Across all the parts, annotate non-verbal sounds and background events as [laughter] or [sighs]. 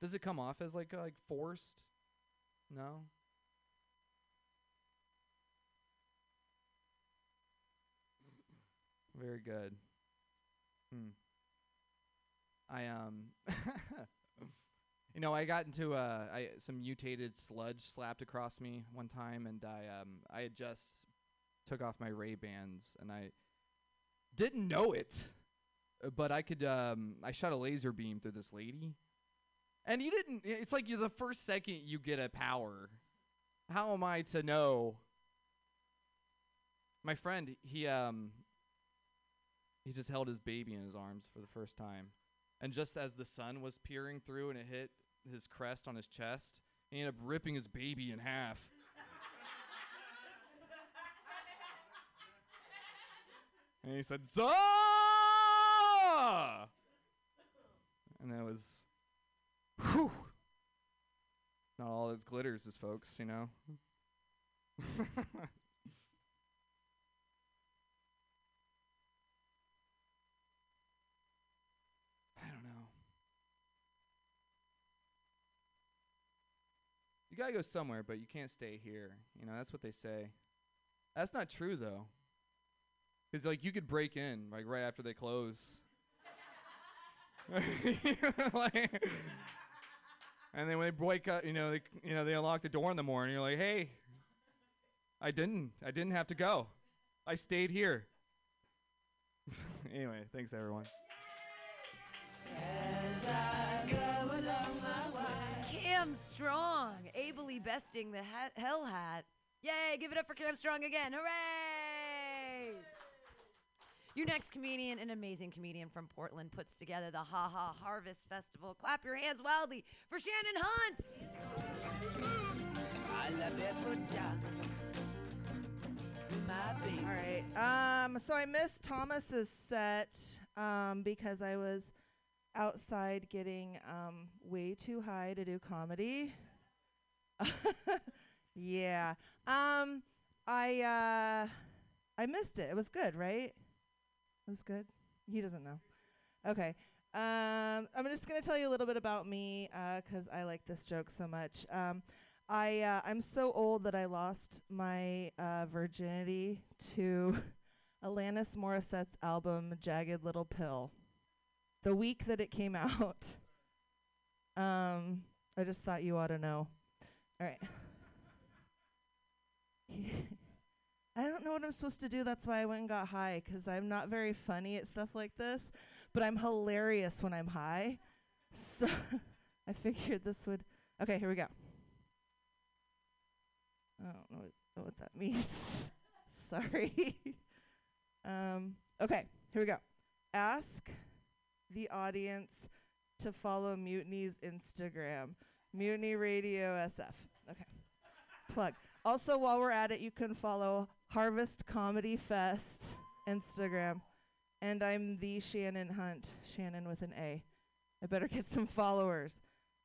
Does it come off as like uh, like forced? No. Very good. Hmm. I um [laughs] You know, I got into uh I some mutated sludge slapped across me one time and I um I had just took off my Ray Bans and I didn't know it. But I could um I shot a laser beam through this lady. And you didn't it's like you're the first second you get a power. How am I to know? My friend, he um he just held his baby in his arms for the first time. And just as the sun was peering through and it hit his crest on his chest, he ended up ripping his baby in half. and he said, Zah! And that was, whew. Not all as glitters as folks, you know? [laughs] I don't know. You gotta go somewhere, but you can't stay here. You know, that's what they say. That's not true though. Cause like you could break in like right after they close. [laughs] Like- and then when they wake up, you know, they you know they unlock the door in the morning. You're like, hey, I didn't, I didn't have to go. I stayed here. [laughs] anyway, thanks everyone. Cam Strong, ably besting the Hell Hat. Yay, give it up for Cam Strong again. Hooray! Your next comedian, an amazing comedian from Portland, puts together the Ha Ha Harvest Festival. Clap your hands wildly for Shannon Hunt. I love it for dance. My baby. All right. Um, so I missed Thomas's set um, because I was outside getting um, way too high to do comedy. [laughs] yeah. Um, I uh, I missed it. It was good, right? It was good. He doesn't know. Okay. Um, I'm just gonna tell you a little bit about me because I like this joke so much. Um, I uh, I'm so old that I lost my uh, virginity to [laughs] Alanis Morissette's album "Jagged Little Pill." The week that it came [laughs] out, um, I just thought you ought to know. All right. [laughs] I don't know what I'm supposed to do. That's why I went and got high because I'm not very funny at stuff like this, but I'm hilarious when I'm high. [laughs] So I figured this would. Okay, here we go. I don't know what, what that [laughs] means. Sorry. um, okay, here we go. Ask the audience to follow Mutiny's Instagram, Mutiny Radio SF. Okay. Plug. Also, while we're at it, you can follow Harvest Comedy Fest Instagram. And I'm the Shannon Hunt, Shannon with an A. I better [laughs] get some followers.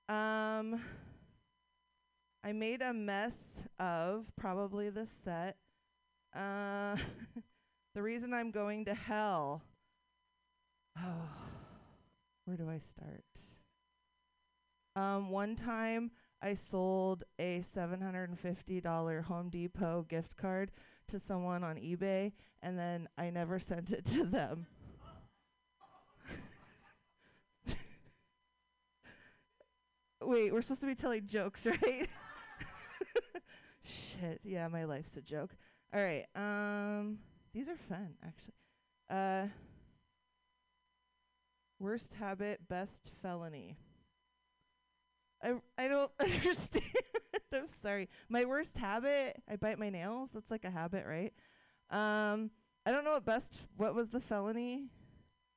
Um, I made a mess of probably this set. Uh, [laughs] the reason I'm going to hell. Oh, [sighs] where do I start? Um, one time I sold a $750 Home Depot gift card to someone on eBay, and then I never [laughs] sent it to them. Wait, we're supposed to be telling jokes, [laughs] right? Shit. Yeah, my life's a joke. All right. Um, these are fun, actually. Uh, worst habit, best felony. I I don't [laughs] understand. I'm sorry. My worst habit, I bite my nails. That's like a habit, right? Um, I don't know what best. What was the felony?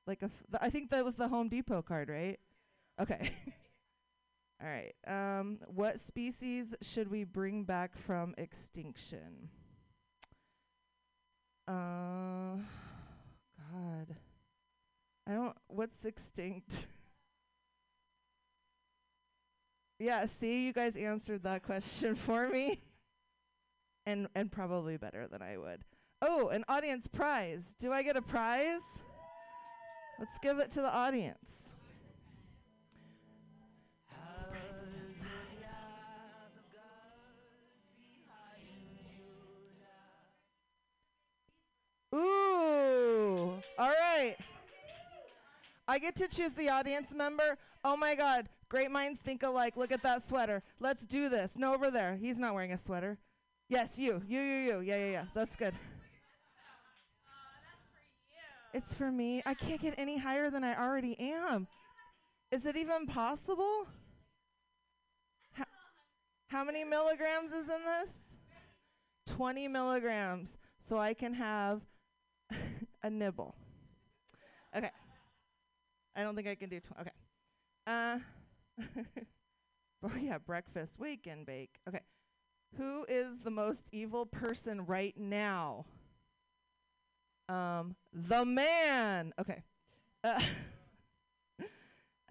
Like a. F- th- I think that was the Home Depot card, right? Okay. [laughs] All right. Um, what species should we bring back from extinction? Uh, God. I don't. What's extinct? [laughs] Yeah, see, you guys answered that question [laughs] for me. and and probably better than I would. Oh, an audience prize. Do I get a prize? Let's give it to the audience. Ooh. All right. I get to choose the audience member. Oh my God great minds think alike. Look at that sweater. Let's do this. No, over there. He's not wearing a sweater. Yes, you, you, you, you. Yeah, yeah, yeah. That's good. It's for me. I can't get any higher than I already am. Is it even possible? Ho- how many milligrams is in this? 20 milligrams. So I can have [laughs] a nibble. Okay. I don't think I can do 20. Okay. Uh, [laughs] oh, yeah, breakfast, wake and bake. Okay. Who is the most evil person right now? Um, the man. Okay. Uh,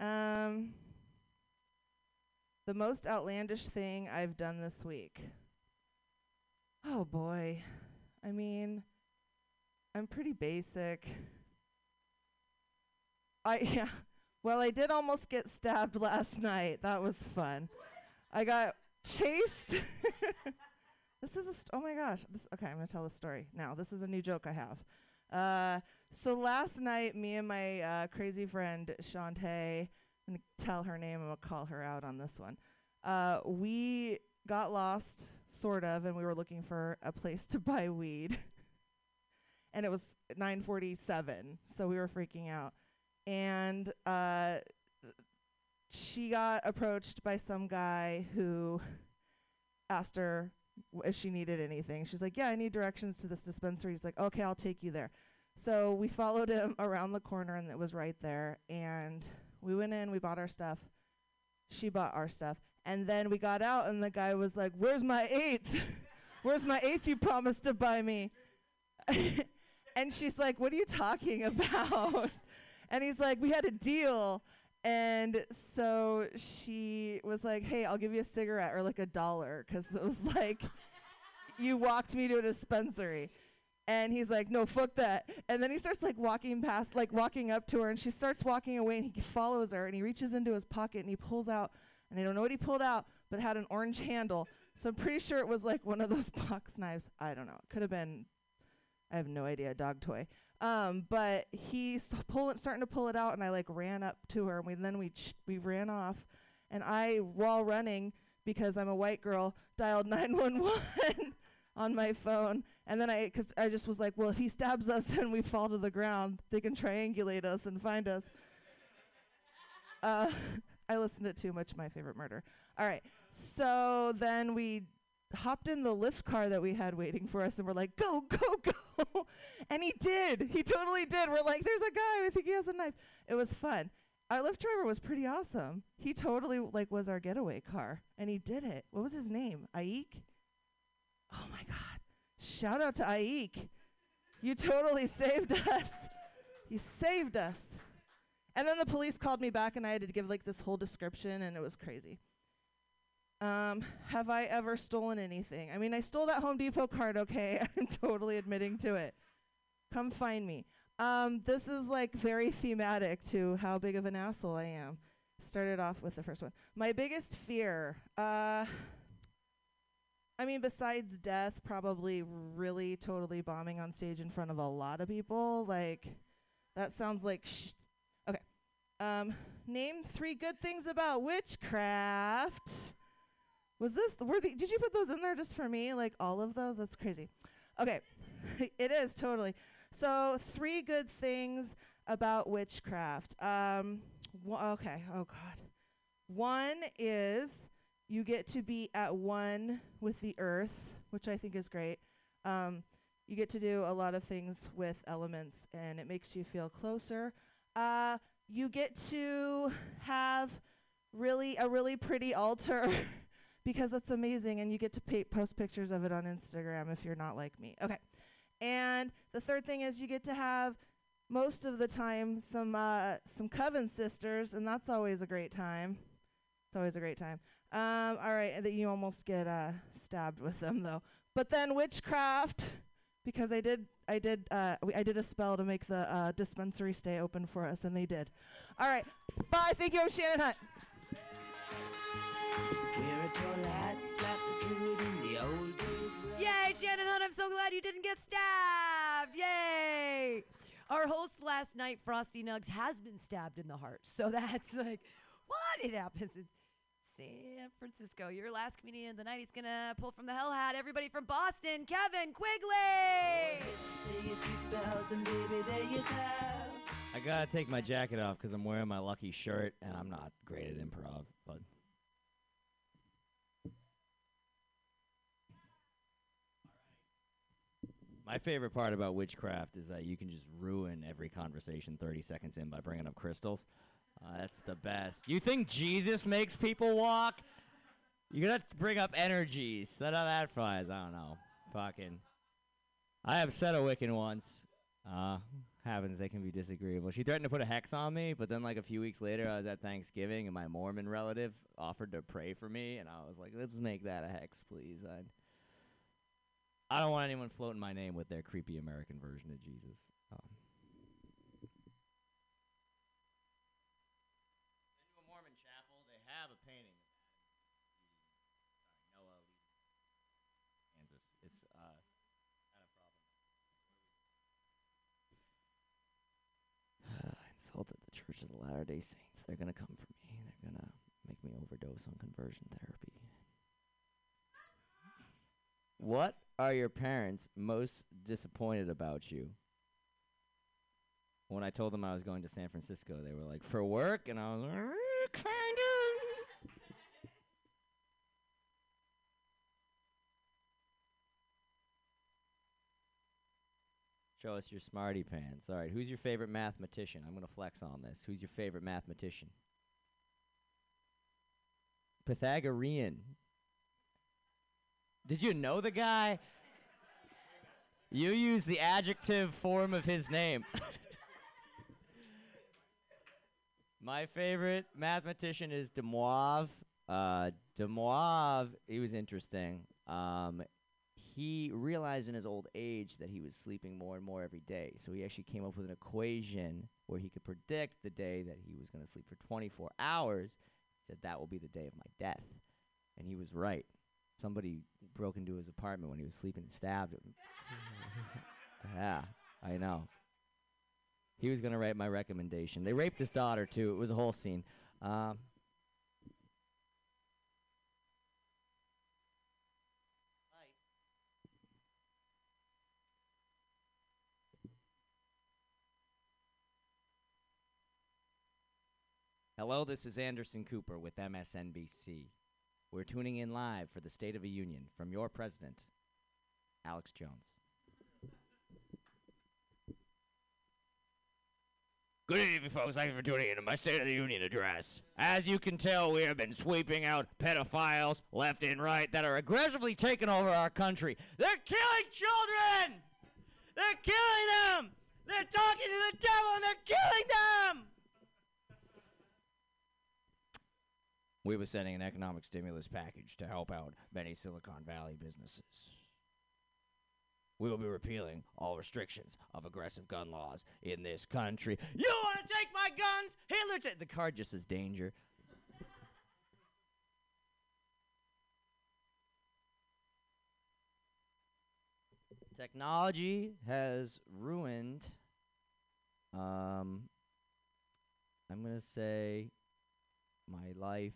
[laughs] um, the most outlandish thing I've done this week. Oh boy. I mean, I'm pretty basic. I [laughs] yeah. Well, I did almost get stabbed [laughs] last night. That was fun. I got chased. [laughs] this is a st- oh my gosh. This okay. I'm gonna tell the story now. This is a new joke I have. Uh, so last night, me and my uh, crazy friend Shantae, I'm gonna tell her name. I'm gonna call her out on this one. Uh, we got lost, sort of, and we were looking for a place to buy weed. [laughs] and it was 9:47, so we were freaking out. And uh, she got approached by some guy who asked her w- if she needed anything. She's like, "Yeah, I need directions to this dispensary." He's like, "Okay, I'll take you there." So we followed him [laughs] around the corner, and it was right there. And we went in, we bought our stuff. She bought our stuff, and then we got out, and the guy was like, "Where's my eighth? [laughs] Where's my eighth you promised to buy me?" [laughs] and she's like, "What are you talking about?" And he's like, "We had a deal." And so she was like, "Hey, I'll give you a cigarette or like a dollar, 'cause it was like you walked me to a dispensary." And he's like, "No, fuck that." And then he starts like walking past, like walking up to her, and she starts walking away, and he follows her, and he reaches into his pocket and he pulls out, and I don't know what he pulled out, but had an orange handle. So I'm pretty sure it was like one of those [laughs] box knives. I don't know. It could have been. I have no idea. Dog toy. Um, but he's pulling, starting to pull it out, and I like ran up to her, and we then we ch- we ran off, and I, while running, because I'm a white girl, dialed [laughs] 911 [laughs] on my phone, and then I, because I just was like, well, if he stabs us [laughs] and we fall to the ground, they can triangulate us and find us. Uh, I listened to too much my favorite murder. All right, so then we hopped in the Lyft car that we had waiting for us and we're like go go [laughs] go. And he did. He totally did. We're like there's a guy. I think he has a knife. It was fun. Our Lyft driver was pretty awesome. He totally like was our getaway car and he did it. What was his name? Aik? Oh my god. Shout out to aik. You totally [laughs] saved us. You saved us. And then the police called me back and i had to give like this whole description and it was crazy um, have I ever stolen anything? I mean, I stole that Home Depot card, okay? [laughs] I'm totally admitting to it. Come find me. Um, this is like very thematic to how big of an asshole I am. Started off with the first one. My biggest fear, uh, I mean, besides death, probably really totally bombing on stage in front of a lot of people. Like, that sounds like sh- okay. Um, name three good things about witchcraft. Was this were the, did you put those in there just for me? Like all of those? That's crazy. Okay. [laughs] it is totally. So, three good things about witchcraft. Um wh- okay. Oh god. One is you get to be at one with the earth, which I think is great. Um you get to do a lot of things with elements and it makes you feel closer. Uh you get to have really a really pretty altar [laughs] because that's amazing and you get to pa- post pictures of it on Instagram if you're not like me. Okay. And the third thing is you get to have most of the time some uh, some coven sisters and that's always a great time. It's always a great time. Um, all right, that you almost get uh, stabbed with them though. But then witchcraft because I did I did uh, I did a spell to make the uh, dispensary stay open for us and they did. All right. Bye. Thank you. I'm Shannon Hunt. Wear a tall hat like the druid in the old days. where- Yay, Shannon Hunt, I'm so glad you didn't get stabbed. Yay. Our host last night, Frosty Nugs, has been stabbed in the heart. So [laughs] that's like, what? It happens in San Francisco. Your last comedian of the night. He's going to pull from the hell hat. Everybody from Boston, Kevin Quigley. Say a few spells and baby, there you go. I gotta take my jacket off because I'm wearing my lucky shirt and I'm not great at improv, but. My favorite part about witchcraft is that you can just ruin every conversation 30 seconds in by bringing up crystals. Uh, that's the best. You think Jesus makes people walk? You're gonna bring up energies. That how that flies. I don't know. Fucking. I have said a Wiccan once. Uh, happens. They can be disagreeable. She threatened to put a hex on me, but then like a few weeks later, I was at Thanksgiving and my Mormon relative offered to pray for me, and I was like, "Let's make that a hex, please." I, I don't want anyone floating my name with their creepy American version of Jesus. Um, a Mormon chapel. They have a painting of Adam Noah Kansas. It's uh, kind of problem. I [sighs] insulted the Church of the Latter Day Saints. They're gonna come for me. They're gonna make me overdose on conversion therapy. What are your parents most disappointed about you? When I told them I was going to San Francisco, they were like, "For work," and I was like, "Eh, "Kind of." Show us your smarty pants. All right, who's your favorite mathematician? I'm going to flex on this. Who's your favorite mathematician? Pythagorean. Did you know the guy? You use the adjective form of his name. [laughs] My favorite mathematician is de Moivre. Uh, de Moivre, he was interesting. Um, he realized in his old age that he was sleeping more and more every day. So he actually came up with an equation where he could predict the day that he was going to sleep for 24 hours. He said that will be the day of my death. And he was right. Somebody broke into his apartment when he was sleeping and stabbed him. [laughs] yeah, I know. He was going to write my recommendation. They raped his daughter, too. It was a whole scene. Um, Hello, this is Anderson Cooper with MSNBC. We're tuning in live for the State of the Union from your president, Alex Jones. Good evening, folks. Thank you for tuning in to my State of the Union address. As you can tell, we have been sweeping out pedophiles left and right that are aggressively taking over our country. They're killing children! They're killing them! They're talking to the devil and they're killing them! We were sending an economic stimulus package to help out many Silicon Valley businesses. We will be repealing all restrictions of aggressive gun laws in this country. You want to take my guns? Hitler ta- The card just says danger. Technology has ruined, um, I'm going to say, my life.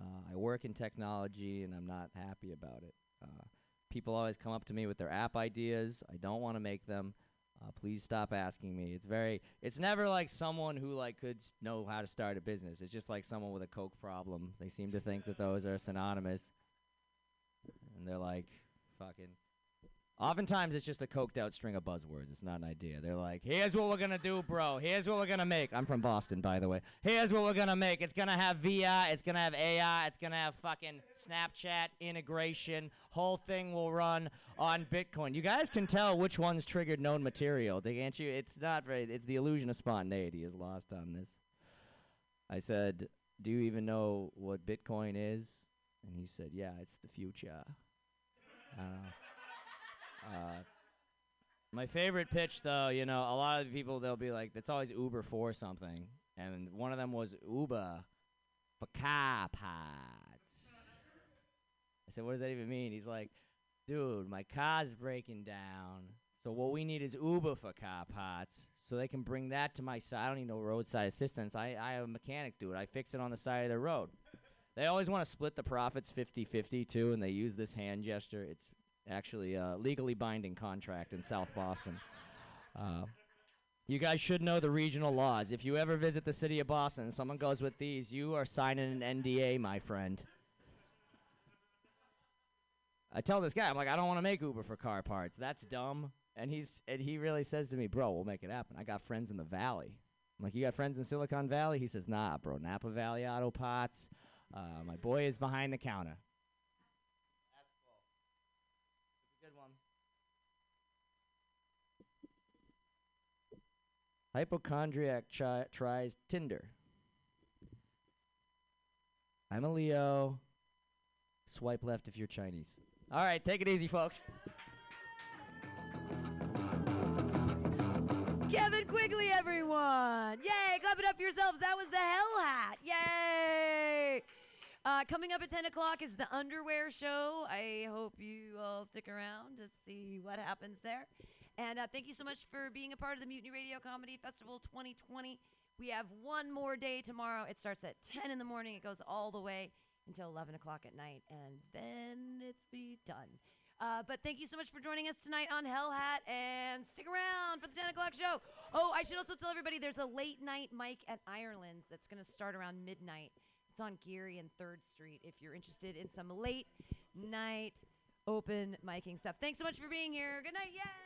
Uh, I work in technology and I'm not happy about it. Uh, people always come up to me with their app ideas. I don't want to make them. Uh, please stop asking me. It's very. It's never like someone who like could s- know how to start a business. It's just like someone with a coke problem. They seem to think that those are synonymous, and they're like, fucking. Oftentimes, it's just a coked out string of buzzwords. It's not an idea. They're like, here's what we're going to do, bro. Here's what we're going to make. I'm from Boston, by the way. Here's what we're going to make. It's going to have VR. It's going to have AI. It's going to have fucking Snapchat integration. Whole thing will run on Bitcoin. You guys can tell which one's triggered known material. They can't you? It's not very, it's the illusion of spontaneity is lost on this. I said, do you even know what Bitcoin is? And he said, yeah, it's the future. Uh, uh, my favorite pitch, though, you know, a lot of people they'll be like, "It's always Uber for something," and one of them was Uber for car parts. I said, "What does that even mean?" He's like, "Dude, my car's breaking down, So what we need is Uber for car parts, so they can bring that to my side. I don't need no roadside assistance. I I have a mechanic dude. I fix it on the side of the road. They always want to split the profits 50-50 too, and they use this hand gesture. It's actually a legally binding contract in South Boston. Uh, you guys should know the regional laws. If you ever visit the city of Boston and someone goes with these, you are signing an NDA, my friend. I tell this guy, I'm like, I don't want to make Uber for car parts. That's dumb. And he's and he really says to me, bro, we'll make it happen. I got friends in the valley. I'm like, you got friends in Silicon Valley? He says, nah, bro. Napa Valley Auto Parts. Uh, my boy is behind the counter. Good one. Hypochondriac chi- tries Tinder. I'm a Leo. Swipe left if you're Chinese. All right, take it easy, folks. Kevin Quigley, everyone! Yay! Clap it up for yourselves. That was the Hell Hat. Yay! Uh, coming up at 10 o'clock is the Underwear Show. I hope you all stick around to see what happens there. And uh, thank you so much for being a part of the Mutiny Radio Comedy Festival 2020. We have one more day tomorrow. It starts at 10 in the morning. It goes all the way until 11 o'clock at night, and then it's be done. Uh, but thank you so much for joining us tonight on Hell Hat, and stick around for the 10 o'clock show. Oh, I should also tell everybody there's a late night mic at Ireland's that's going to start around midnight. It's on Geary and 3rd Street if you're interested in some late night open miking stuff. Thanks so much for being here. Good night. Yay!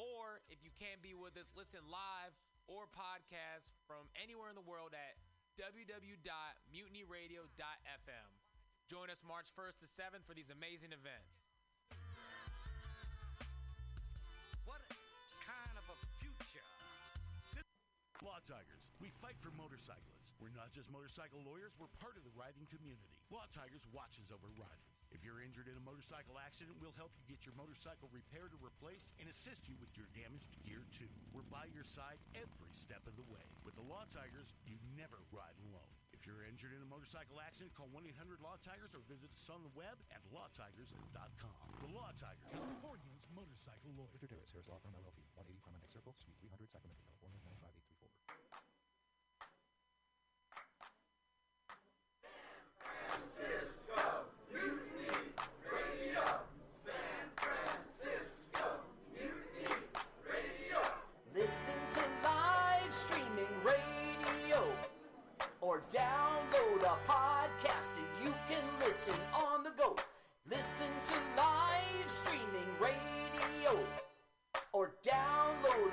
Or if you can't be with us, listen live or podcast from anywhere in the world at www.mutinyradio.fm. Join us March 1st to 7th for these amazing events. What kind of a future? Law Tigers. We fight for motorcyclists. We're not just motorcycle lawyers, we're part of the riding community. Law Tigers watches over riders. If you're injured in a motorcycle accident, we'll help you get your motorcycle repaired or replaced and assist you with your damaged gear too. We're by your side every step of the way. With the Law Tigers, you never ride alone. If you're injured in a motorcycle accident, call 1-800-LAW-TIGERS or visit us on the web at lawtigers.com. The Law Tigers. California's motorcycle lawyer. Mr. Davis, Harris Law Firm LLP, 180 Promenade Circle, Suite 300, Sacramento,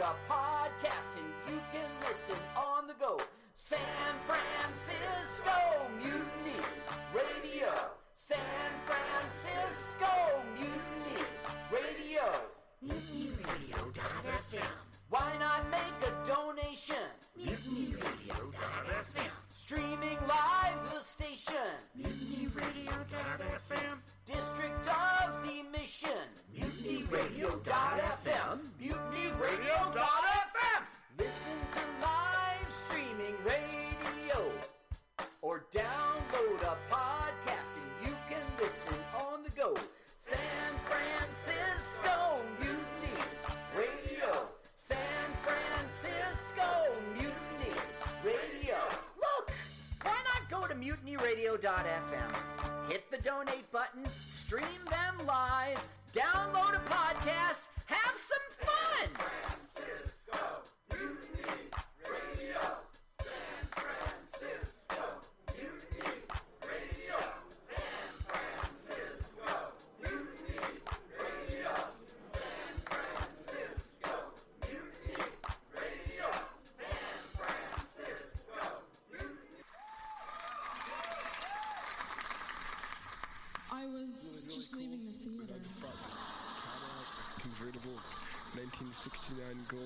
download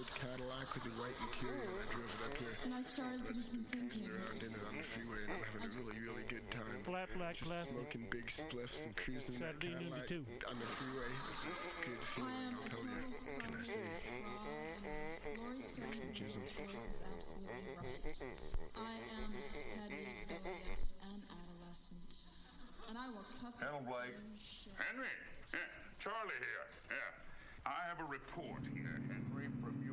1969 gold Cadillac with the white interior. I drove it up here. And I started to do some thinking. Around in it on the freeway and I'm having a really, really good time. Flat black Just classic. Smoking big spliffs and cruising in that Saturday noon to Cadillac two. on the freeway. Good I feeling, am I'll a tell you. total Can I fan say? of Laurie Strode's voice is absolutely right. I am petty, rebellious, and adolescent. And I will cut the Hello, Blake. fucking shit. Henry, yeah, Charlie here. Yeah, I have a report here, Henry, from your from your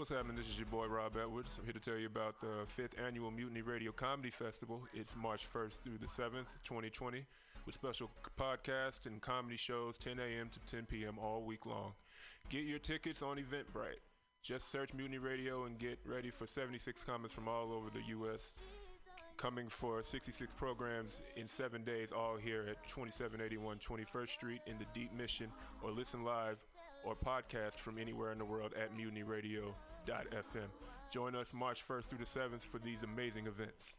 What's happening? This is your boy Rob Edwards. I'm here to tell you about the fifth annual Mutiny Radio Comedy Festival. It's March 1st through the 7th, 2020, with special podcasts and comedy shows 10 a.m. to 10 p.m. all week long. Get your tickets on Eventbrite. Just search Mutiny Radio and get ready for 76 comments from all over the U.S. Coming for 66 programs in seven days, all here at 2781 21st Street in the Deep Mission, or listen live or podcast from anywhere in the world at mutinyradio.fm. Join us March 1st through the 7th for these amazing events.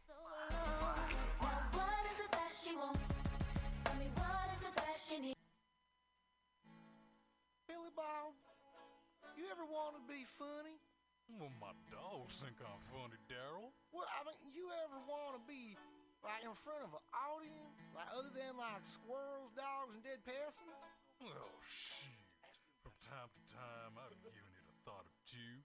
What is it that she wants? Tell me what is it that she needs? Billy Bob, you ever want to be funny? Well, my dogs think I'm funny, Daryl. Well, I mean, you ever want to be like in front of an audience, like other than like squirrels, dogs, and dead peasants? Well, shit. From time to time, I've given it a thought or two.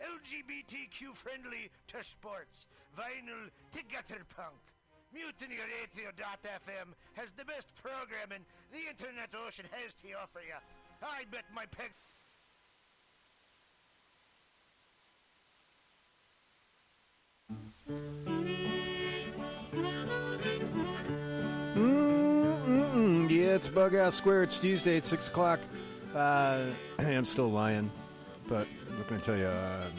LGBTQ friendly to sports, vinyl to gutter punk. Mutiny MutinyRadio.fm has the best programming the internet ocean has to offer you. I bet my peg. Mm-mm-mm. Yeah, it's Bug Out Square. It's Tuesday at 6 o'clock. Uh, [clears throat] I'm still lying, but I'm not going to tell you. Uh,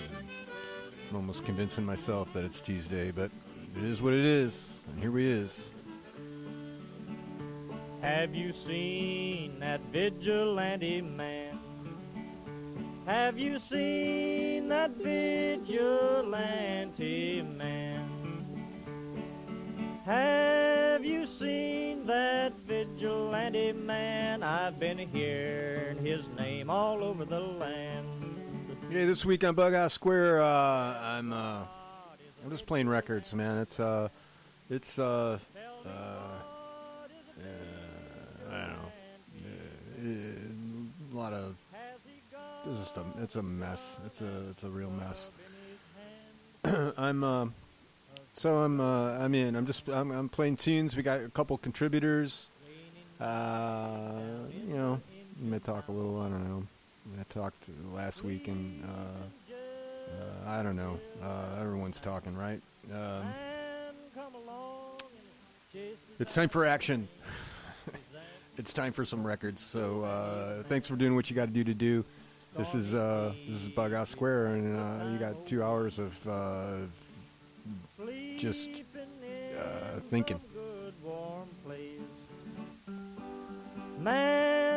I'm almost convincing myself that it's Tuesday, but it is what it is. And here we is. Have you seen that vigilante man? Have you seen that vigilante man? Have you seen that vigilante man? I've been hearing his name all over the land. Yeah, this week on Bug Out Square, uh, I'm uh, I'm just playing records, man. It's uh, it's uh, uh, uh I don't know, uh, a lot of it's just a it's a mess. It's a it's a real mess. [clears throat] I'm uh, so I'm uh, I'm in. I'm just I'm, I'm playing tunes. We got a couple contributors. Uh, you know, may talk a little. I don't know. I talked last week, and uh, uh, I don't know. Uh, everyone's talking, right? Um, it's time for action. [laughs] it's time for some records. So uh, thanks for doing what you got to do to do. This is uh, this is Bug Out Square, and uh, you got two hours of just thinking. Man,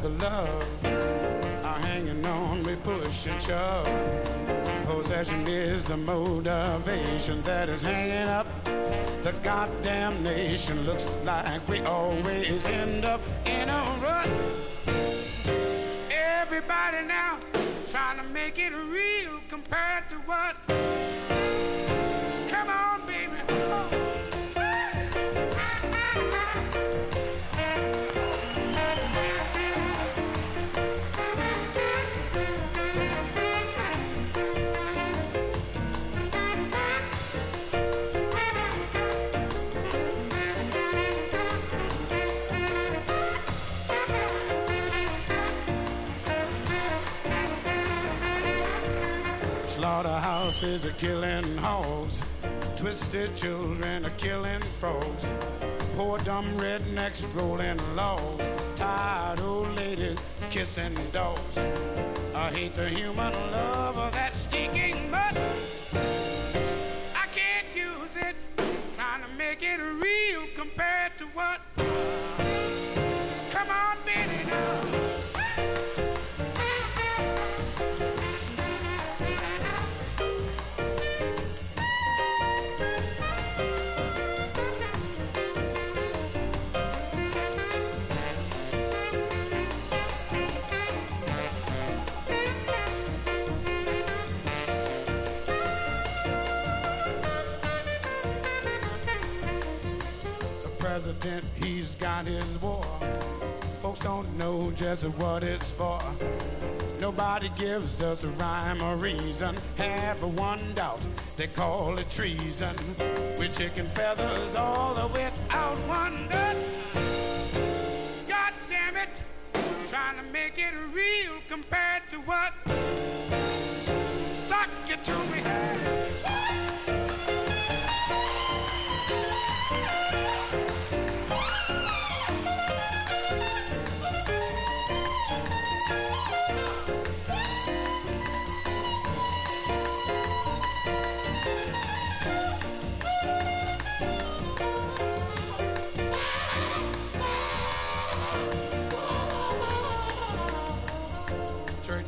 The love are hanging on, me, push and shove. Possession is the motivation that is hanging up the goddamn nation. Looks like we always end up killing hogs. Twisted children are killing frogs. Poor dumb rednecks rolling logs. Tired old ladies kissing dogs. I hate the human love know just what it's for. Nobody gives us a rhyme or reason. Have one doubt, they call it treason. With chicken feathers all without nut. God damn it, trying to make it real compared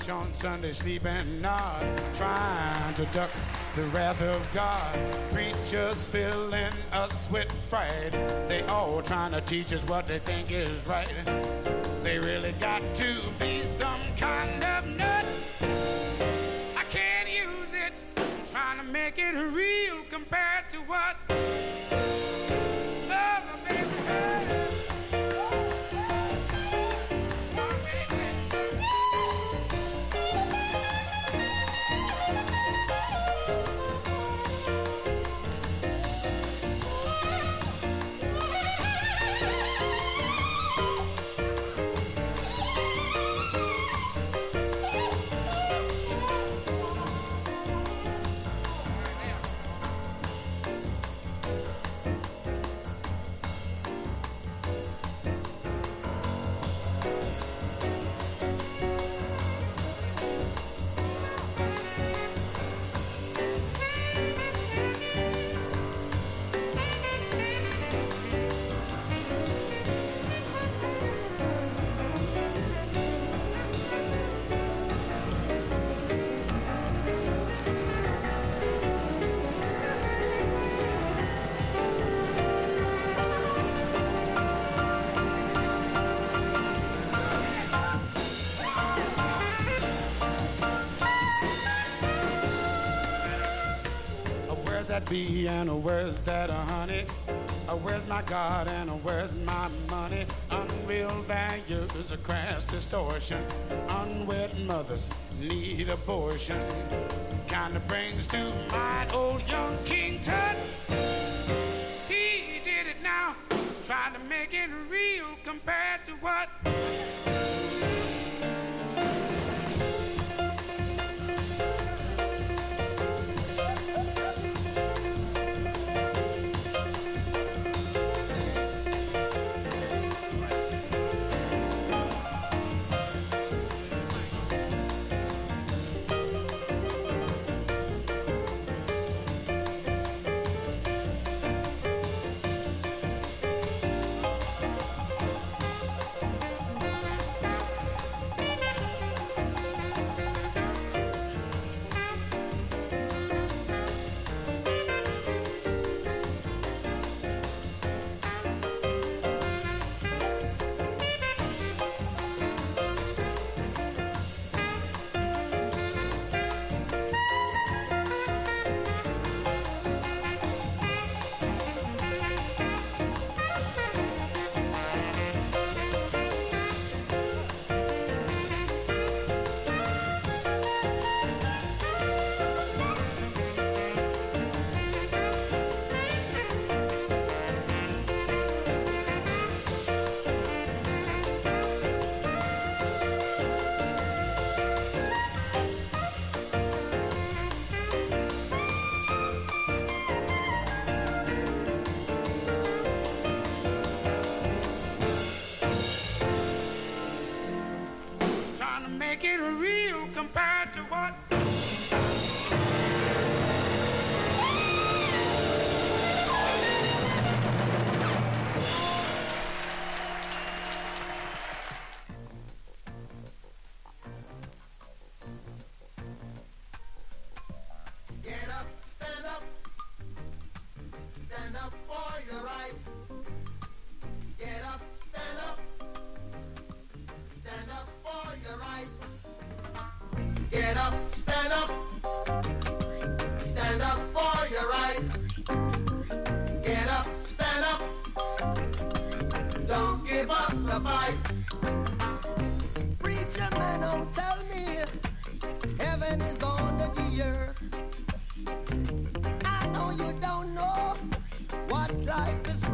Church on Sunday, sleep and nod, trying to duck the wrath of God. Preachers filling us with fright. They all trying to teach us what they think is right. They really got to be bee and where's that honey? Where's my God and where's my money? Unreal values, a crass distortion. Unwed mothers need abortion. Kinda brings to mind old young King Tut. He did it now, trying to make it real compared to what? Stand up, stand up. Stand up for your right. Get up, stand up. Don't give up the fight. Preacher man, don't tell me heaven is under the earth. I know you don't know what life is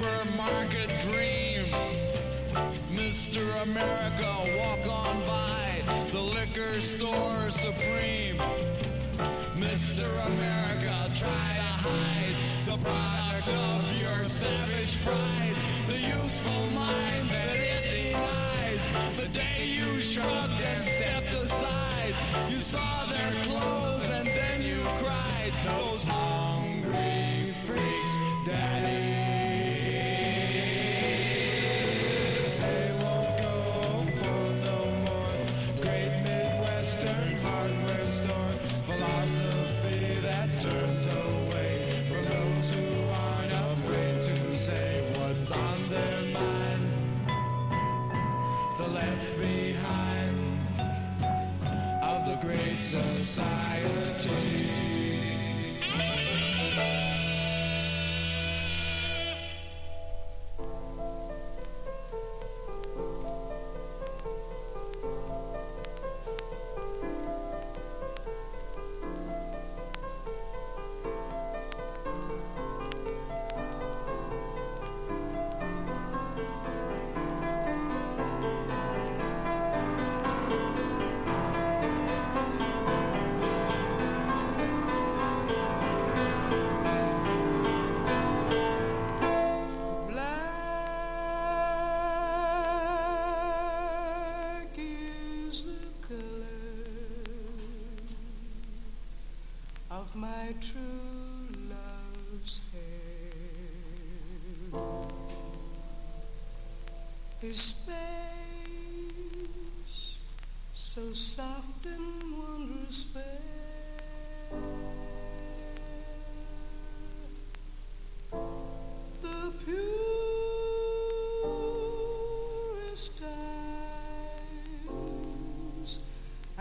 supermarket dream. Mr. America, walk on by the liquor store supreme. Mr. America, try to hide the product of your savage pride, the useful mind that it denied. The day you shrugged and stepped aside, you saw their clothes and then you cried. Those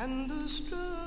understood.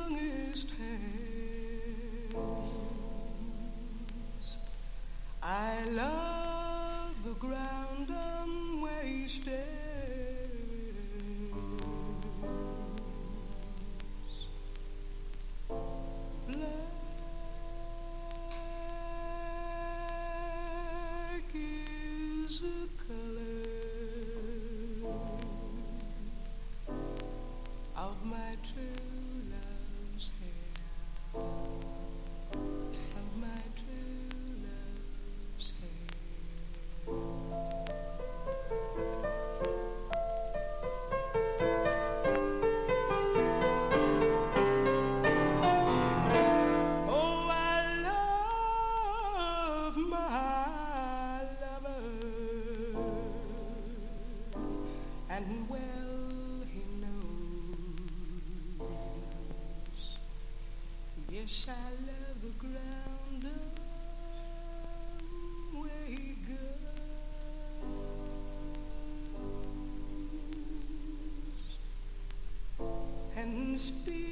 And well he knows. Yes, I love the ground where he goes, and still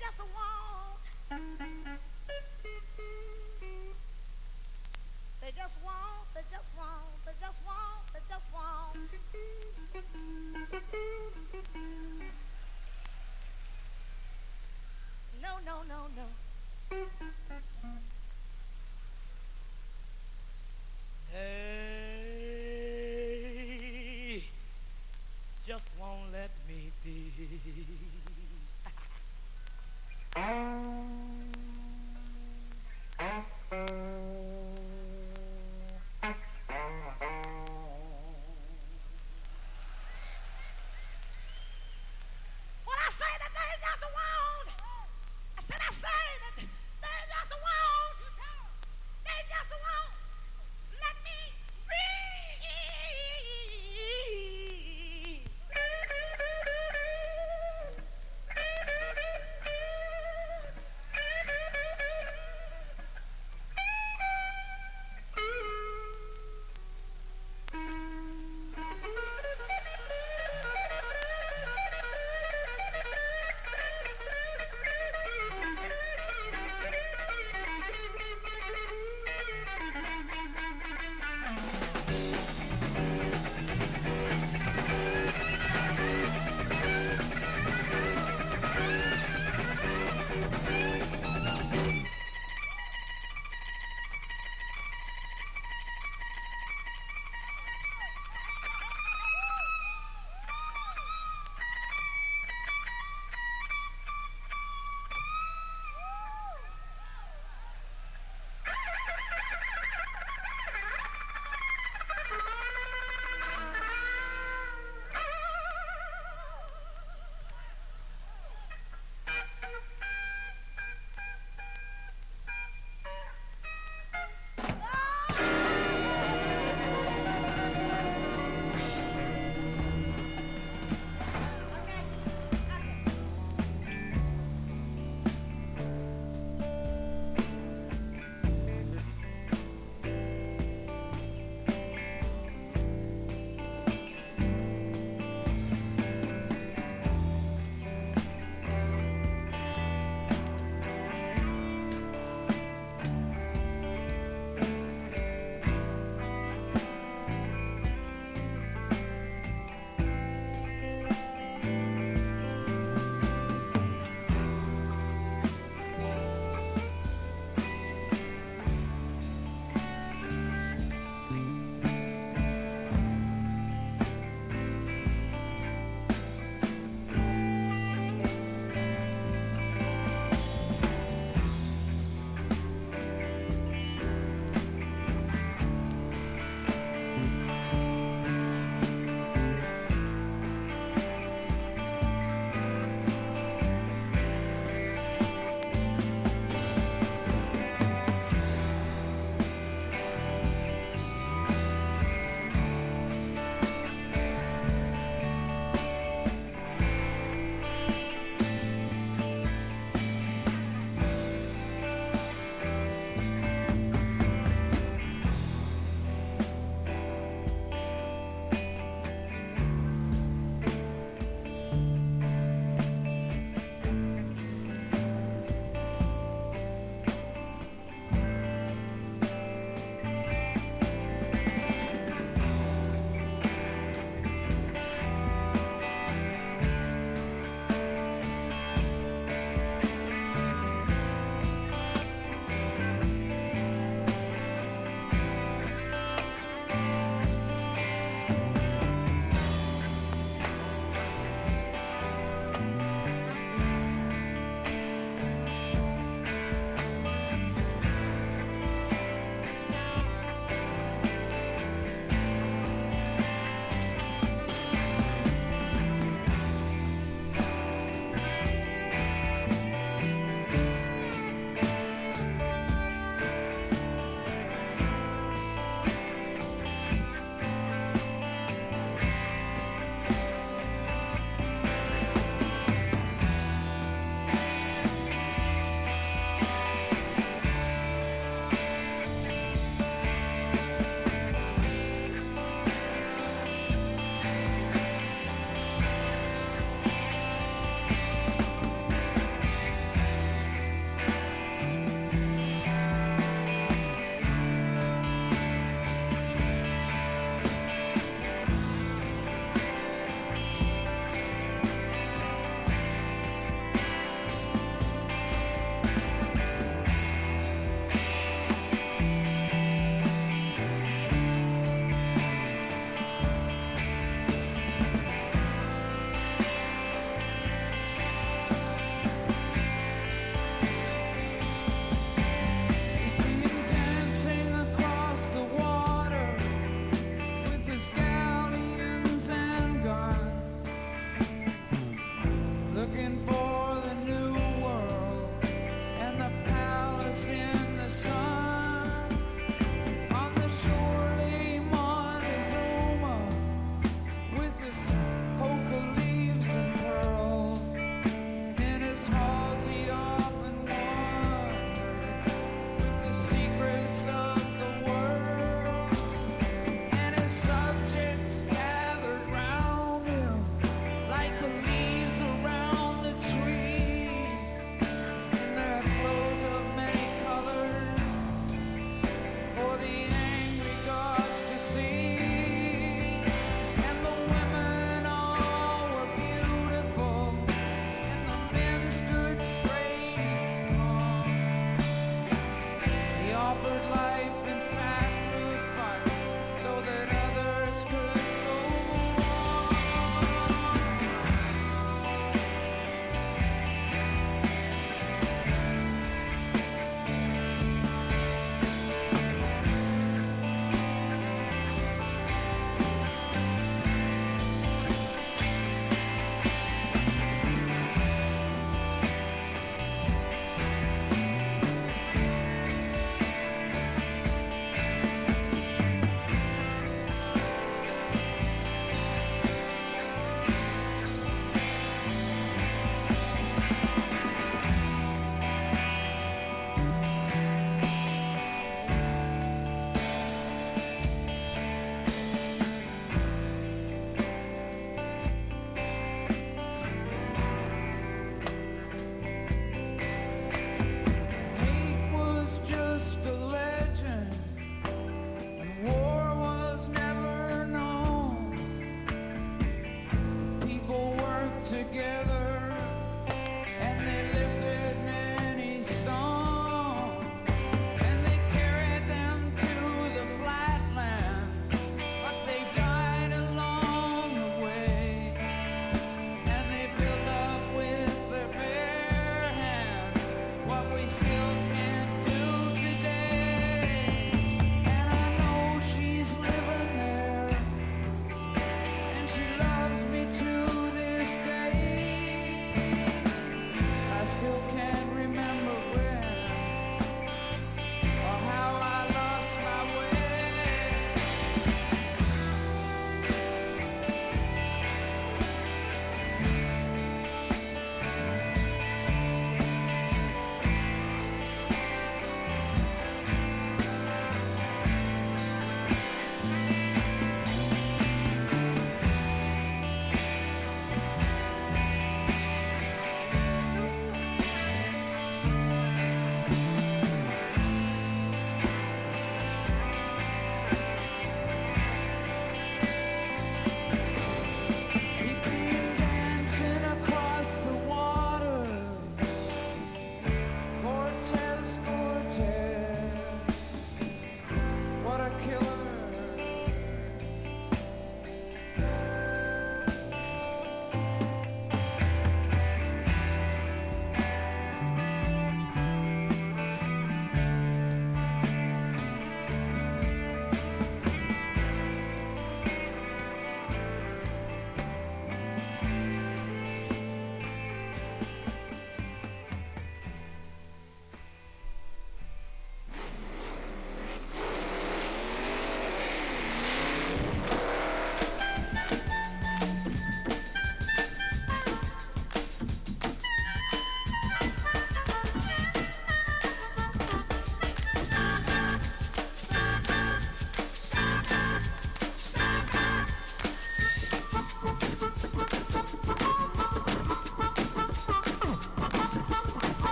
just walk. They just walk, they just walk, they just walk, they just walk. No, no, no, no. Hey, just won't let me be.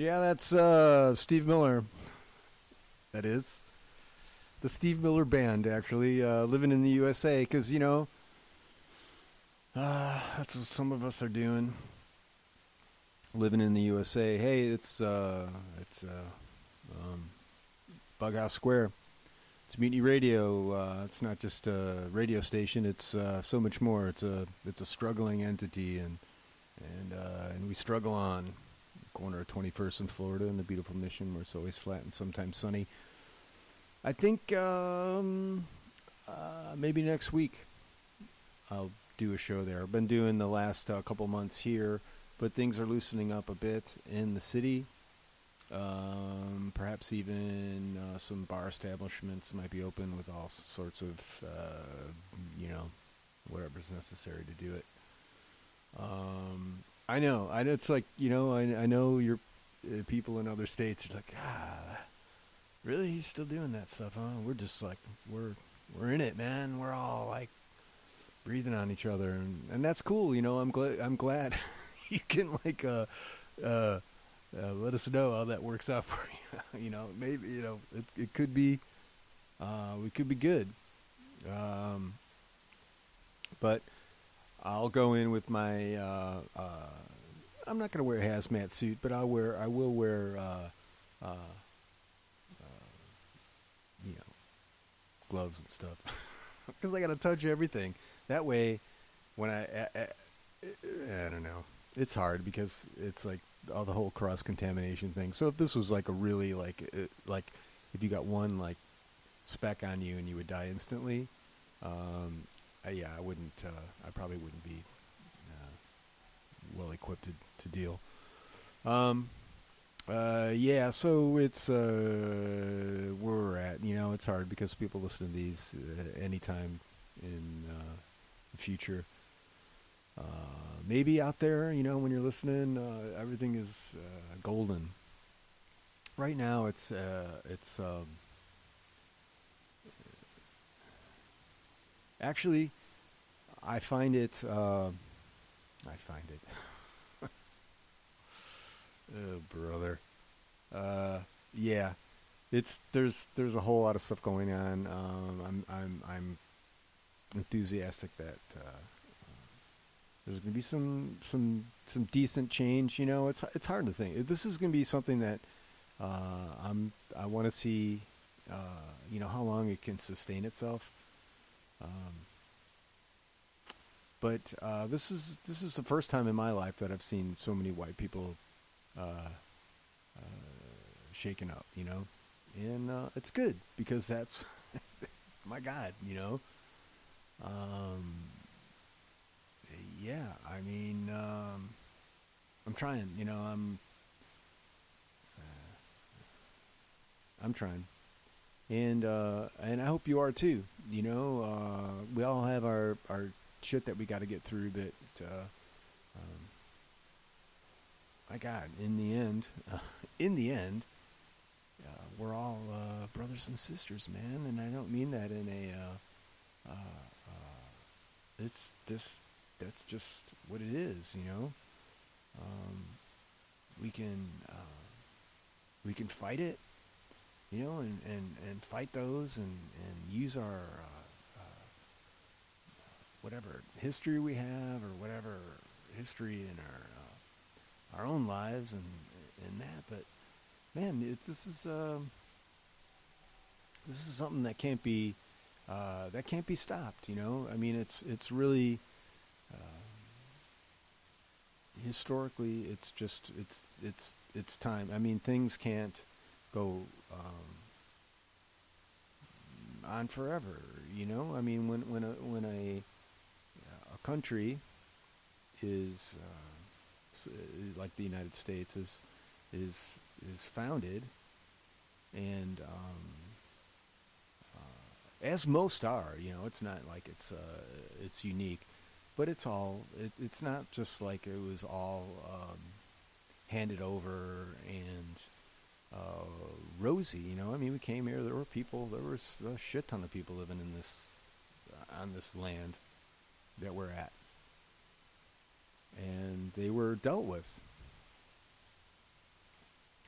Yeah, that's uh, Steve Miller. That is the Steve Miller Band, actually, uh, living in the USA. Because you know, uh, that's what some of us are doing. Living in the USA. Hey, it's uh, it's uh, um, Bughouse Square. It's Mutiny Radio. Uh, it's not just a radio station. It's uh, so much more. It's a it's a struggling entity, and and uh, and we struggle on corner of 21st in Florida in the beautiful Mission, where it's always flat and sometimes sunny. I think um, uh, maybe next week I'll do a show there. I've been doing the last uh, couple months here, but things are loosening up a bit in the city. Um, perhaps even uh, some bar establishments might be open with all sorts of, uh, you know, whatever's necessary to do it. Um, I know. I know. It's like you know. I I know your uh, people in other states are like, ah, really? He's still doing that stuff, huh? We're just like we're we're in it, man. We're all like breathing on each other, and and that's cool. You know, I'm glad. I'm glad [laughs] you can like uh uh. Uh, let us know how that works out [laughs] for you. you know, maybe you know it. It could be, uh, we could be good. Um, but I'll go in with my. Uh, uh, I'm not going to wear a hazmat suit, but I'll wear. I will wear. Uh, uh, uh, you know, gloves and stuff, [laughs] because I got to touch everything. That way, when I, I, I, I don't know, it's hard because it's like all the whole cross contamination thing. So if this was like a really like uh, like if you got one like speck on you and you would die instantly, um, uh, yeah, I wouldn't. Uh, I probably wouldn't be uh, well equipped to, to deal. Um, uh, yeah, so it's uh, where we're at. You know, it's hard because people listen to these uh, anytime in uh, the future. Uh, maybe out there, you know, when you're listening, everything is golden. Right now, it's uh, it's um, actually, I find it. Uh, I find it. [laughs] oh, brother. Uh, yeah, it's there's there's a whole lot of stuff going on. Um, I'm I'm I'm enthusiastic that uh, there's going to be some some some decent change. You know, it's it's hard to think. This is going to be something that uh, I'm I want to see. Uh, you know how long it can sustain itself. Um, but uh, this is this is the first time in my life that I've seen so many white people uh, uh, shaken up. You know, and uh, it's good because that's [laughs] my God. You know. Um, yeah, I mean, um, I'm trying. You know, I'm. Uh, I'm trying, and uh, and I hope you are too. You know, uh, we all have our our shit that we got to get through, but uh, um, my God, in the end, [laughs] in the end, uh, we're all uh, brothers and sisters, man. And I don't mean that in a. Uh, it's this. That's just what it is, you know. Um, we can we can fight it, you know, and, and, and fight those, and, and use our uh, uh, whatever history we have, or whatever history in our uh, our own lives, and and that. But man, it, this is um, this is something that can't be uh, that can't be stopped. You know, I mean, it's it's really uh, historically, it's just it's it's it's time. I mean, things can't go um, on forever. You know, I mean, when when a when a a country is uh, uh, like the United States is is is founded, and um, uh, as most are, you know, it's not like it's uh, it's unique, but it's all it, it's not just like it was all um, handed over and uh, rosy. You know, I mean, we came here. There were people. There was a shit ton of people living in this uh, on this land that we're at, and they were dealt with.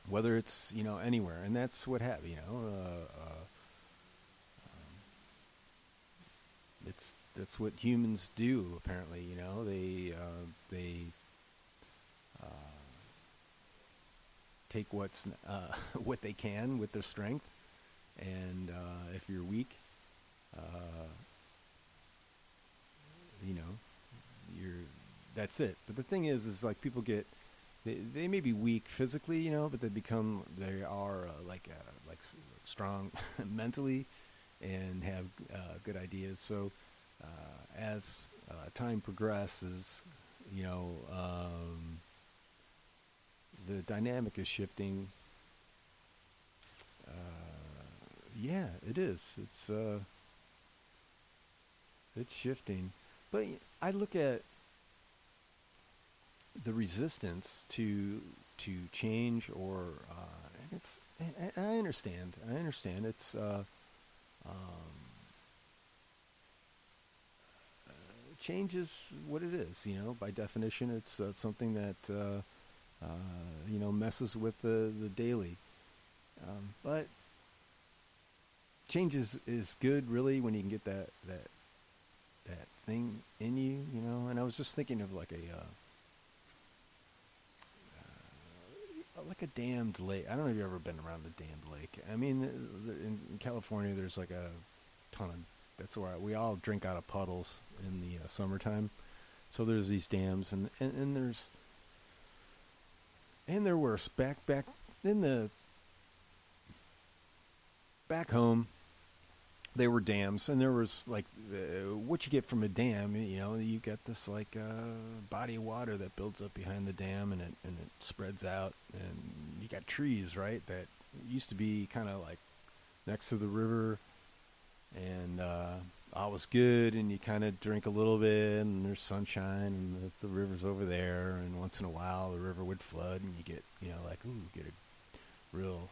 whether it's you know anywhere, and that's what happened. You know, uh, uh, um, it's that's what humans do. Apparently, you know, they uh, they take what's uh, [laughs] what they can with their strength, and uh, if you're weak, uh, you know, you're that's it. But the thing is, is like people get they they may be weak physically, you know, but they become they are uh, like uh, like strong [laughs] mentally and have uh, good ideas. So uh, as uh, time progresses, you know, um, the dynamic is shifting. Uh, yeah, it is. It's uh, it's shifting, but I look at the resistance to to change or uh, it's I I understand. I understand. It's uh, um, uh, change is what it is. You know, by definition, it's uh, something that uh, you know messes with the the daily. Um, but change is, is good, really, when you can get that that that thing in you. You know, and I was just thinking of like a. Uh, uh, like a dammed lake. I don't know if you've ever been around a dammed lake. I mean, uh, in, in California, there's like a ton of. That's where I, we all drink out of puddles in the uh, summertime. So there's these dams, and, and and there's and there were back back in the back home. There were dams, and there was like uh, what you get from a dam. You know, you get this like uh, body of water that builds up behind the dam, and it and it spreads out, and you got trees, right? That used to be kind of like next to the river, and uh, all was good, and you kind of drink a little bit, and there's sunshine, and the, the river's over there, and once in a while the river would flood, and you get you know like ooh, get a real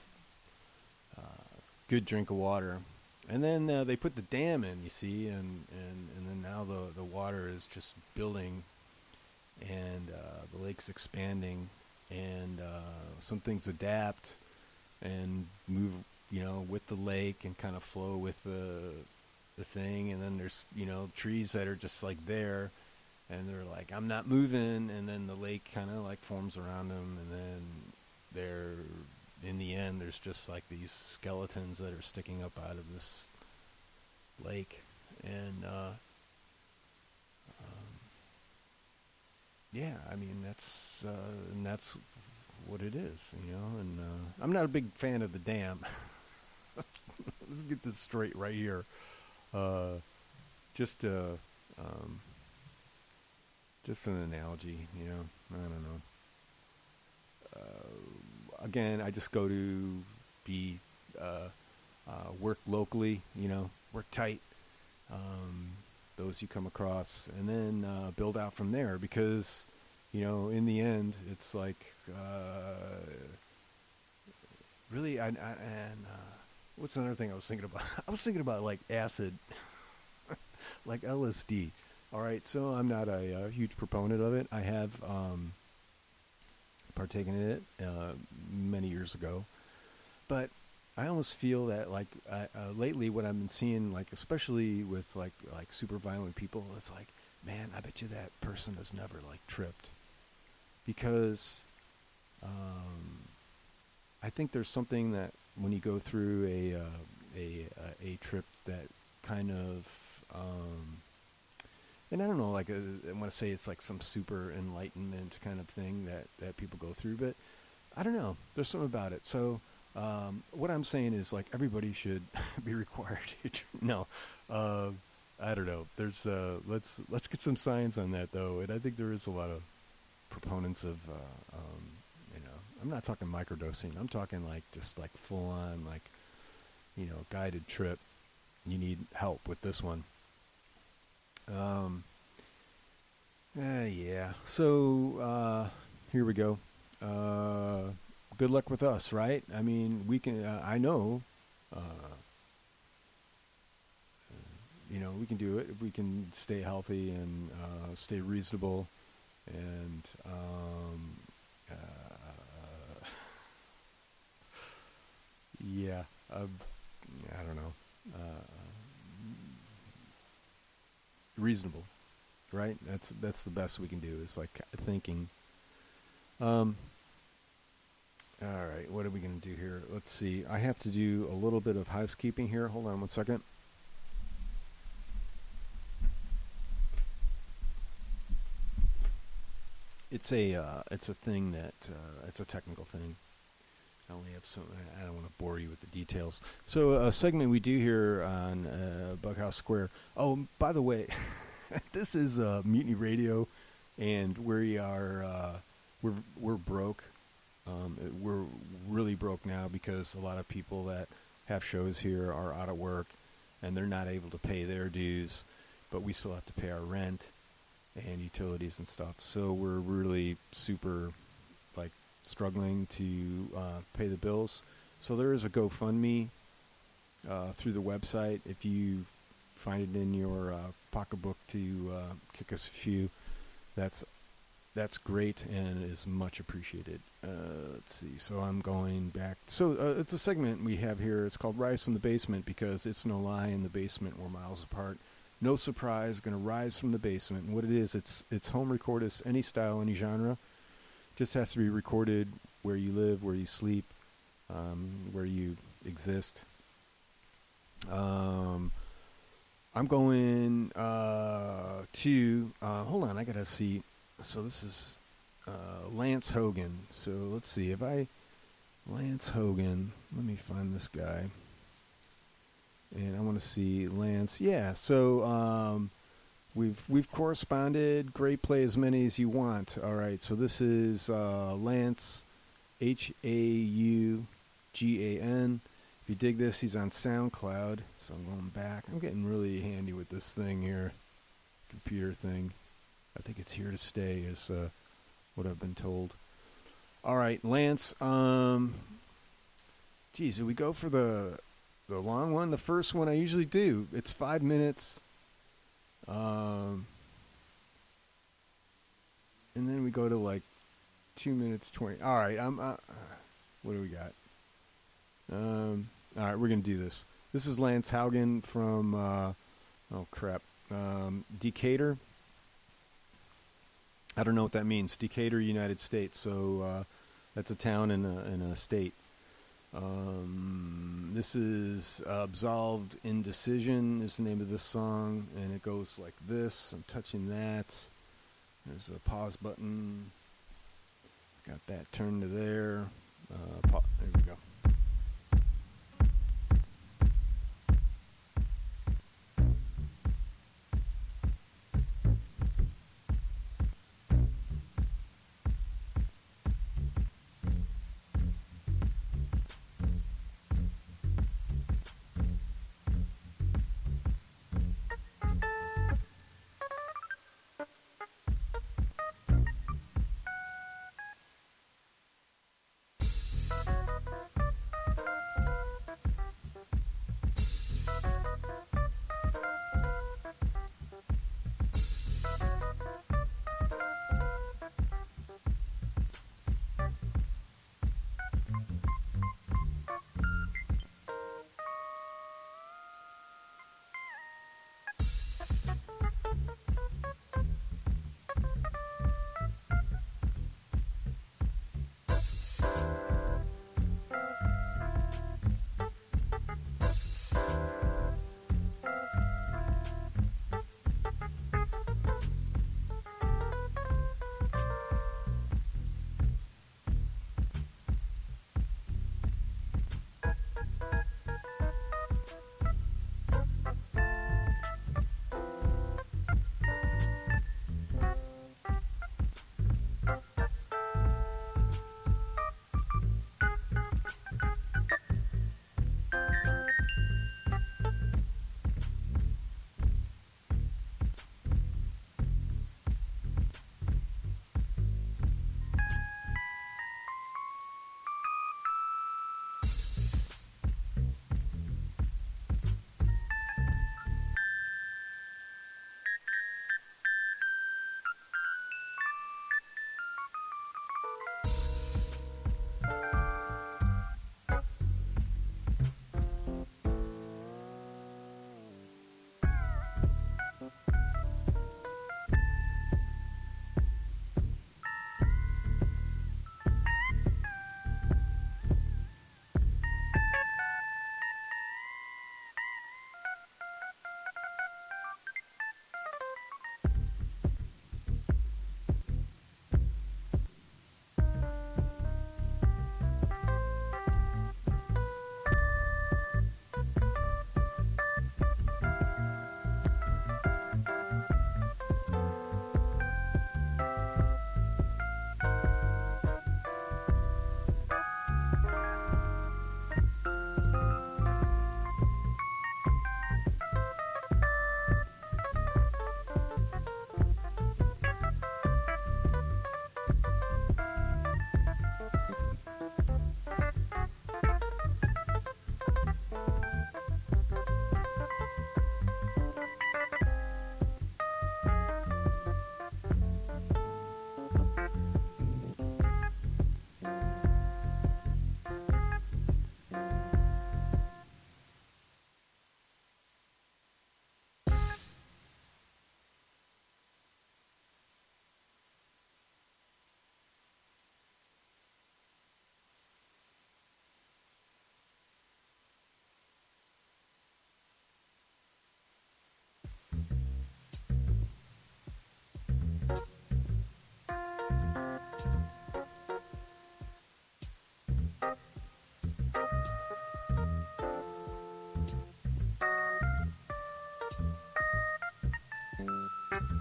uh, good drink of water. And then uh, they put the dam in, you see, and, and, and then now the, the water is just building, and uh, the lake's expanding, and uh, some things adapt and move, you know, with the lake and kind of flow with the the thing. And then there's you know trees that are just like there, and they're like, I'm not moving, and then the lake kind of like forms around them, and then they're in the end, there's just like these skeletons that are sticking up out of this lake, and uh, um, yeah, I mean that's uh, and that's what it is, you know. And uh, I'm not a big fan of the dam. [laughs] [laughs] Let's get this straight right here. Uh, just uh, um, just an analogy, you know. I don't know uh, again, I just go to be uh, uh, work locally, you know, work tight. Um, those you come across, and then uh, build out from there because, you know, in the end, it's like uh, really. I, I and what's another thing I was thinking about? [laughs] I was thinking about like acid, [laughs] like LSD. All right, so I'm not a, uh huge proponent of it. I have. Um, partaken in it uh, many years ago, but I almost feel that like I, uh, lately, what I've been seeing, like especially with like like super violent people, it's like, man, I bet you that person has never like tripped, because um, I think there's something that when you go through a uh, a uh, a trip that kind of um, and I don't know, like uh, I want to say it's like some super enlightenment kind of thing that that people go through, but I don't know. There's something about it. So um, what I'm saying is like everybody should [laughs] be required to. No, uh, I don't know. There's uh, let's let's get some science on that though, and I think there is a lot of proponents of uh, um. I'm not talking microdosing. I'm talking like just like full on like you know guided trip. You need help with this one. Um, uh, yeah. So uh, here we go. Uh, good luck with us, right? I mean, we can. Uh, I know. Uh, you know, we can do it we can stay healthy and uh, stay reasonable, and um, Yeah, uh, I don't know. Uh, reasonable, right? That's that's the best we can do. Is like thinking. Um. All right, what are we going to do here? Let's see. I have to do a little bit of housekeeping here. Hold on one second. It's a uh, it's a thing that uh, it's a technical thing. I only have some. I don't want to bore you with the details. So a segment we do here on uh, Bughouse Square. Oh, by the way, [laughs] this is uh, Mutiny Radio, and we are uh, we're we're broke. Um, we're really broke now because a lot of people that have shows here are out of work, and they're not able to pay their dues, but we still have to pay our rent and utilities and stuff. So we're really super struggling to uh, pay the bills. So there is a GoFundMe uh, through the website. If you find it in your uh, pocketbook to uh, kick us a few, that's that's great and is much appreciated. Uh, let's see. So I'm going back. So uh, it's a segment we have here. It's called Rise from the Basement because it's no lie. In the basement, we're miles apart. No surprise, going to rise from the basement. And what it is, it's it's home recordist, any style, any genre. Just has to be recorded where you live, where you sleep, um, where you exist. Um, I'm going uh, to. Uh, hold on, I gotta see. So this is uh, Lance Haugan. So let's see if I Lance Haugan. Let me find this guy. And I want to see Lance. Yeah. So um, we've we've corresponded. Great. Play as many as you want. All right. So this is uh, Lance, H A U G A N. If you dig this, he's on SoundCloud. So I'm going back. I'm getting really handy with this thing here, computer thing. I think it's here to stay, is uh, what I've been told. All right, Lance. Um, geez, do we go for the the long one? The first one I usually do. It's five minutes. Um, and then we go to like two minutes twenty. All right, I'm. Uh, what do we got? Um, all right, we're gonna do this. This is Lance Haugan from. Uh, oh crap, um, Decatur. I don't know what that means. Decatur, United States. So uh, that's a town in a, in a state. Um, this is Absolved Indecision is the name of this song, and it goes like this. I'm touching that. There's a pause button. Got that turned to there. Uh, pa- there we go.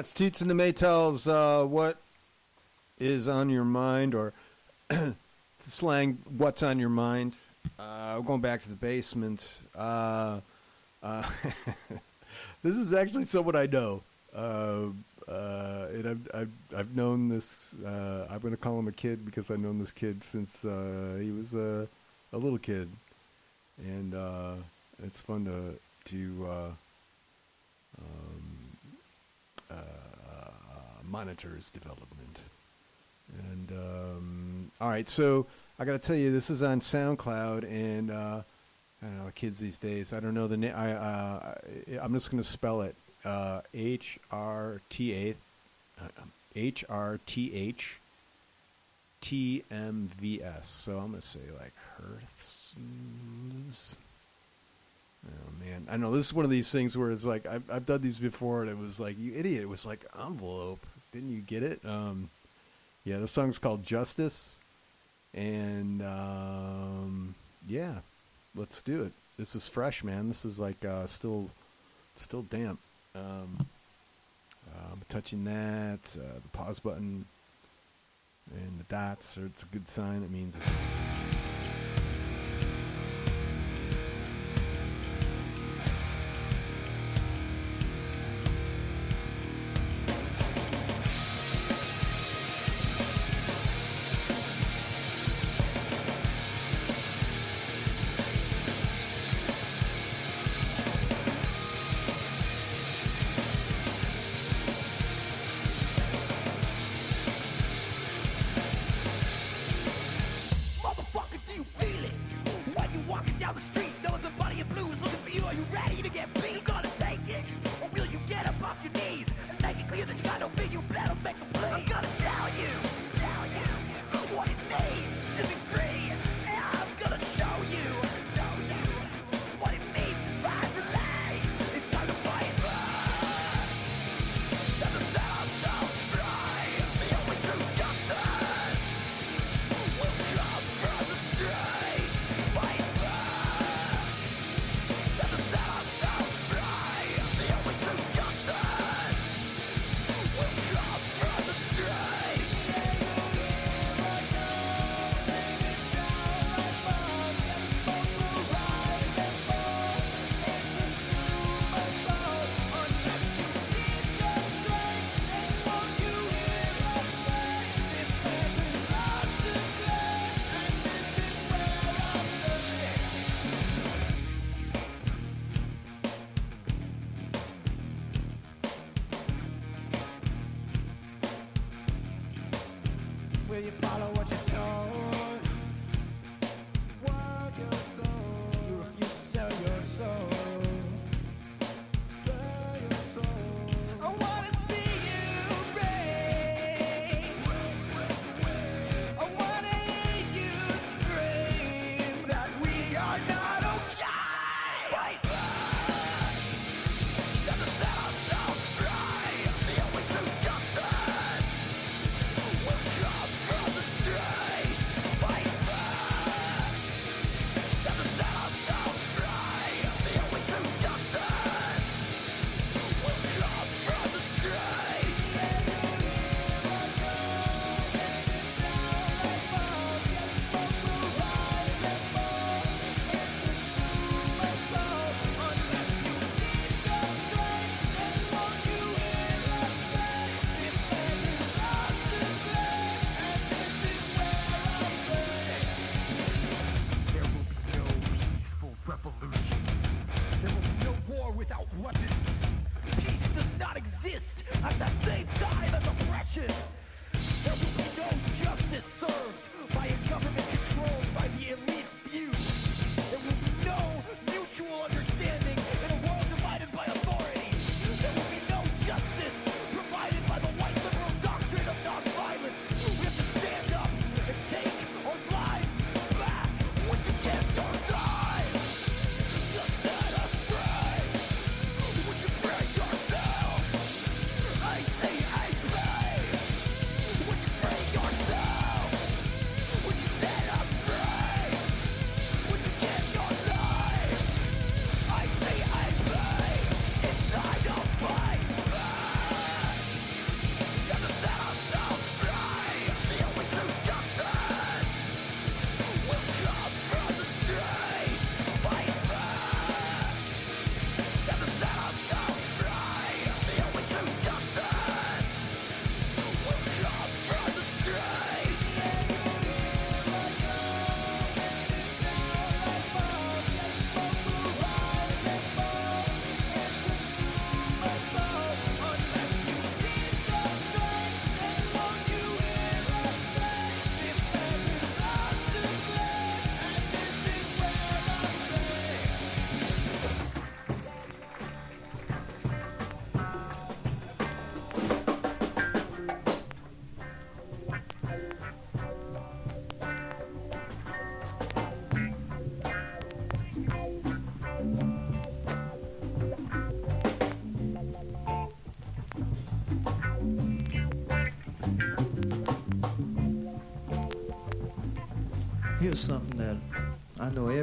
It's Toots and the Maytals. Uh, what is on your mind, or [clears throat] slang? What's on your mind? Uh, we're going back to the basement. Uh, uh, [laughs] this is actually someone I know, uh, uh, and I've, I've I've known this. I'm going to call him a kid because I've known this kid since he was a a little kid, and it's fun to to. Um, uh, monitor development. And um, all right, so I got to tell you, this is on SoundCloud, and uh, I don't know the kids these days. I don't know the name. I uh, I'm just going to spell it uh, H R T A H R T H T M V S. So I'm going to say like Hearths. Man, I know this is one of these things where it's like I've I've done these before, and it was like you idiot. It was like envelope. Didn't you get it? Um, yeah, the song's called Justice, and um, yeah, let's do it. This is fresh, man. This is like uh, still still damp. Um, um, touching that, uh, the pause button, and the dots. Are, it's a good sign. It means it's.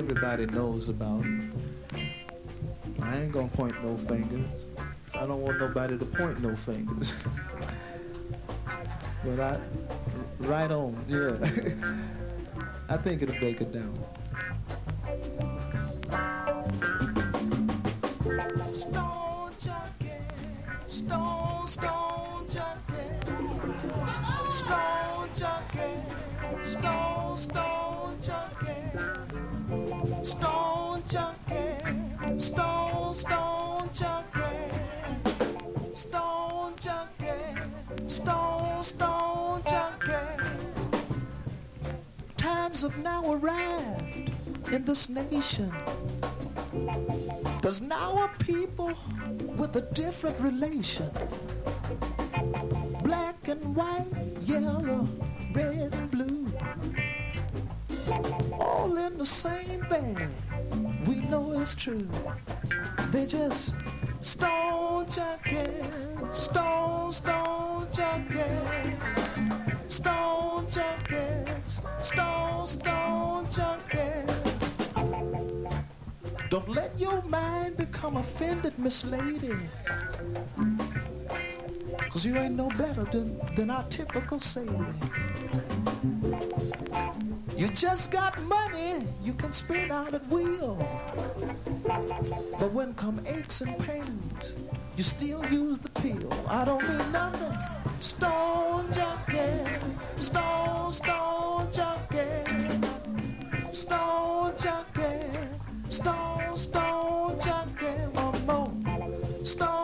Everybody knows about. I ain't gonna point no fingers. I don't want nobody to point no fingers. [laughs] but I, right on, yeah. [laughs] I think it'll break it down. Nation. There's now a people with a different relation. Black and white, yellow, red and blue. All in the same bag. We know it's true. They just stone junkies, stone, stone junkies, stone Don't let your mind become offended, Miss Lady. Cause you ain't no better than, than our typical Sadie. You just got money you can spend out at will. But when come aches and pains, you still use the pill. I don't mean nothing. Stone junkie, stone, stone junkie, stone junkie, stone, stone junkie, one more. Stone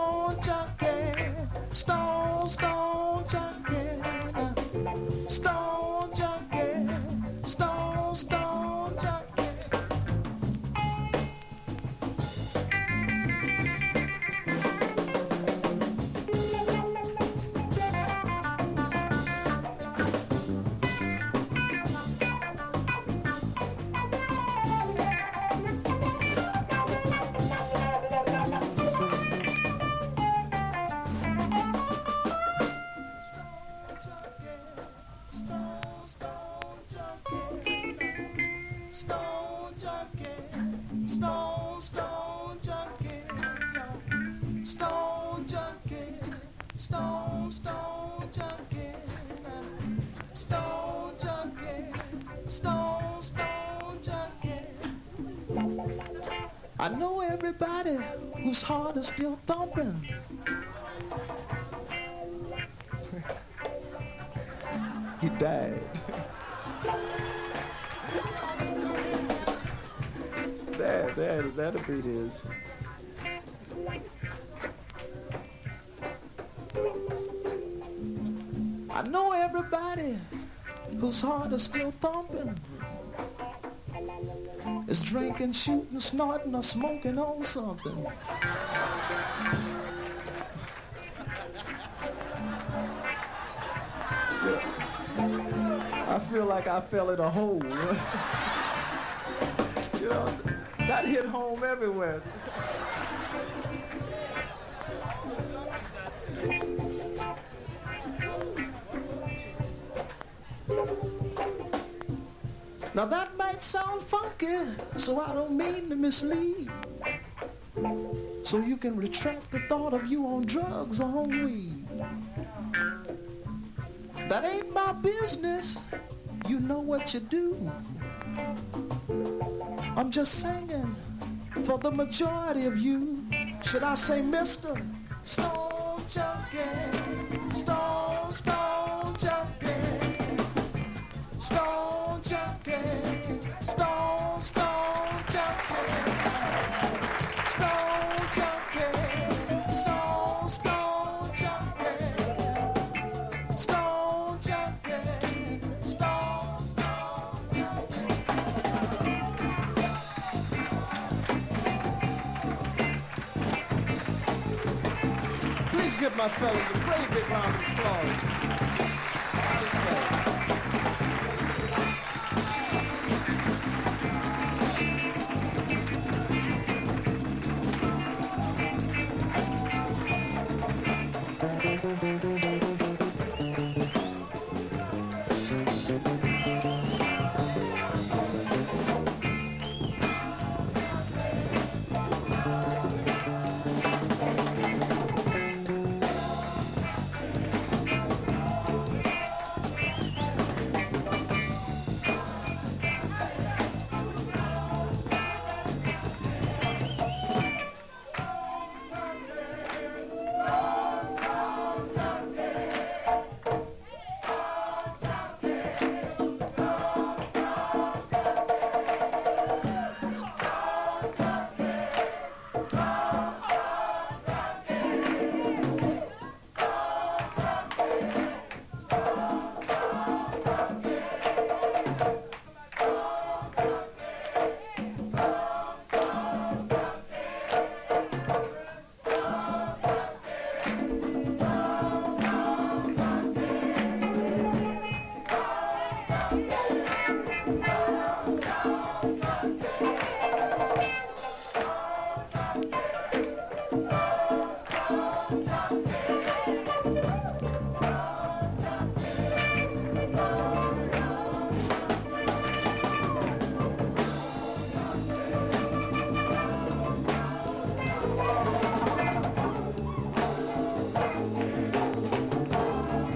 I know everybody whose heart is still thumping. [laughs] he died. [laughs] there, there, that'll be his. I know everybody whose heart is still thumping is drinking, shooting, snorting, or smoking on something. I feel like I fell in a hole. [laughs] you know, that hit home everywhere. Now that might so I don't mean to mislead. So you can retract the thought of you on drugs or on weed. That ain't my business. You know what you do. I'm just singing for the majority of you. Should I say Mr. Stone Junkie? Stone, Stone